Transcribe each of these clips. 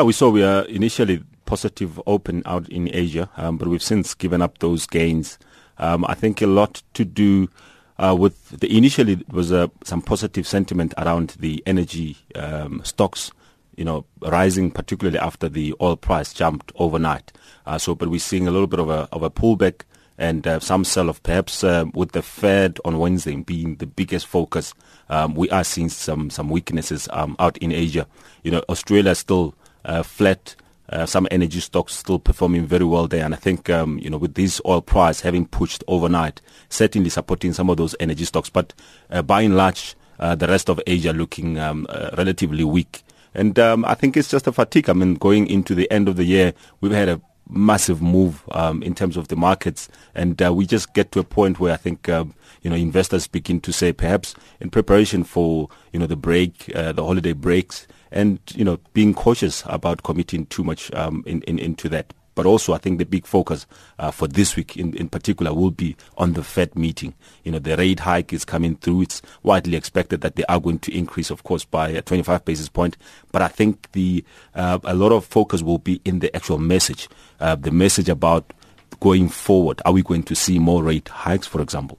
Yeah, we saw we are initially positive open out in Asia, um, but we've since given up those gains. Um, I think a lot to do uh, with the initially was uh, some positive sentiment around the energy um, stocks, you know, rising particularly after the oil price jumped overnight. Uh, so, but we're seeing a little bit of a of a pullback and uh, some sell off. Perhaps uh, with the Fed on Wednesday being the biggest focus, um, we are seeing some some weaknesses um, out in Asia. You know, Australia still flat. Uh, some energy stocks still performing very well there, and I think um, you know with this oil price having pushed overnight, certainly supporting some of those energy stocks. But uh, by and large, uh, the rest of Asia looking um, uh, relatively weak, and um, I think it's just a fatigue. I mean, going into the end of the year, we've had a massive move um, in terms of the markets, and uh, we just get to a point where I think um, you know investors begin to say perhaps in preparation for you know the break, uh, the holiday breaks and you know being cautious about committing too much um, in, in, into that. But also, I think the big focus uh, for this week in, in particular will be on the Fed meeting. You know, the rate hike is coming through. It's widely expected that they are going to increase, of course, by a 25 basis point. But I think the uh, a lot of focus will be in the actual message, uh, the message about going forward. Are we going to see more rate hikes, for example?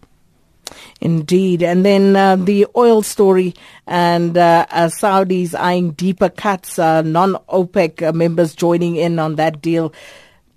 Indeed. And then uh, the oil story and uh, uh, Saudis eyeing deeper cuts, uh, non OPEC uh, members joining in on that deal.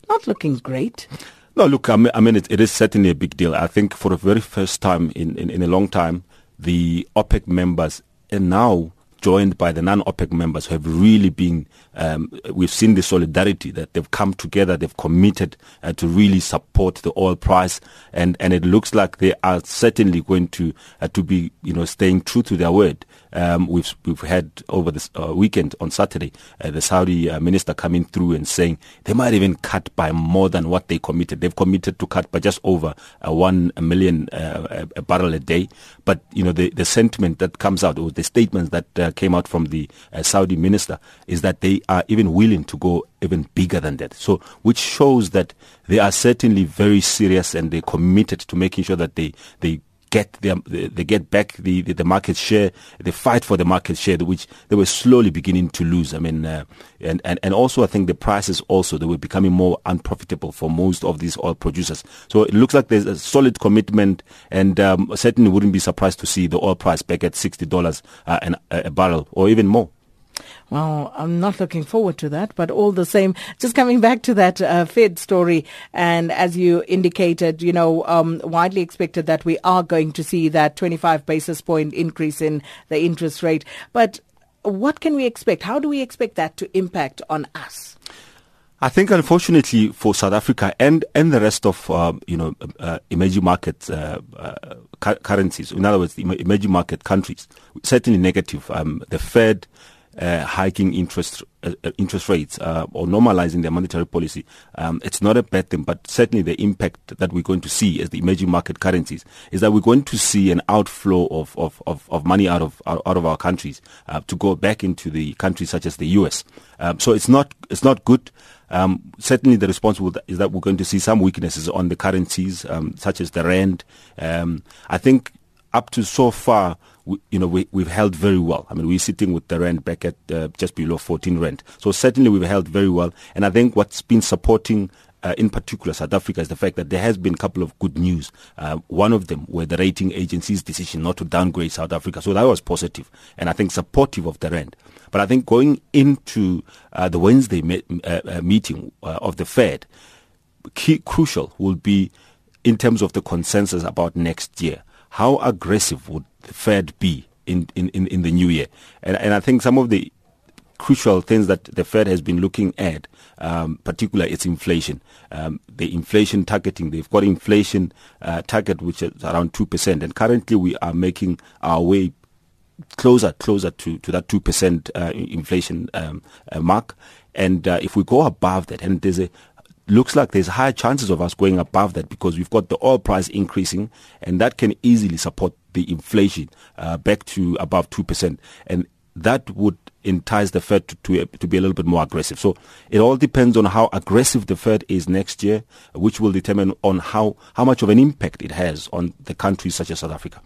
Not looking great. No, look, I mean, I mean it, it is certainly a big deal. I think for the very first time in, in, in a long time, the OPEC members are now joined by the non-OPEC members who have really been, um, we've seen the solidarity that they've come together, they've committed uh, to really support the oil price, and, and it looks like they are certainly going to uh, to be, you know, staying true to their word. Um, we've we've had over this uh, weekend on Saturday uh, the Saudi uh, minister coming through and saying they might even cut by more than what they committed. They've committed to cut by just over uh, one million a barrel a day. But you know the the sentiment that comes out or the statements that uh, came out from the Saudi minister is that they are even willing to go even bigger than that. So which shows that they are certainly very serious and they're committed to making sure that they they get their, they get back the, the, the, market share, they fight for the market share, which they were slowly beginning to lose. I mean, uh, and, and, and also I think the prices also, they were becoming more unprofitable for most of these oil producers. So it looks like there's a solid commitment and um, certainly wouldn't be surprised to see the oil price back at $60 uh, an, a barrel or even more. Well, I'm not looking forward to that, but all the same, just coming back to that uh, Fed story, and as you indicated, you know, um, widely expected that we are going to see that 25 basis point increase in the interest rate. But what can we expect? How do we expect that to impact on us? I think, unfortunately, for South Africa and, and the rest of uh, you know uh, emerging market uh, uh currencies, in other words, the emerging market countries, certainly negative. Um, the Fed uh, hiking interest uh, uh, interest rates uh, or normalizing their monetary policy, um, it's not a bad thing. But certainly, the impact that we're going to see as the emerging market currencies is that we're going to see an outflow of of, of, of money out of out, of our countries uh, to go back into the countries such as the U.S. Um, so it's not it's not good. Um, certainly, the response is that we're going to see some weaknesses on the currencies, um, such as the rand. Um, I think up to so far we, you know, we, we've held very well. I mean, we're sitting with the rand back at uh, just below 14 rand. So certainly we've held very well. And I think what's been supporting uh, in particular South Africa is the fact that there has been a couple of good news. Uh, one of them were the rating agency's decision not to downgrade South Africa. So that was positive and I think supportive of the rand. But I think going into uh, the Wednesday me- uh, uh, meeting uh, of the Fed, key, crucial will be in terms of the consensus about next year. How aggressive would Fed be in, in, in, the new year? And, and I think some of the crucial things that the Fed has been looking at, um, particularly its inflation. Um, the inflation targeting, they've got inflation uh, target which is around 2%. And currently we are making our way closer, closer to, to that 2% uh, inflation um, uh, mark. And uh, if we go above that, and there's a looks like there's higher chances of us going above that because we've got the oil price increasing and that can easily support the inflation uh, back to above 2%. And that would entice the Fed to, to, to, be a little bit more aggressive. So it all depends on how aggressive the Fed is next year, which will determine on how, how much of an impact it has on the countries such as South Africa.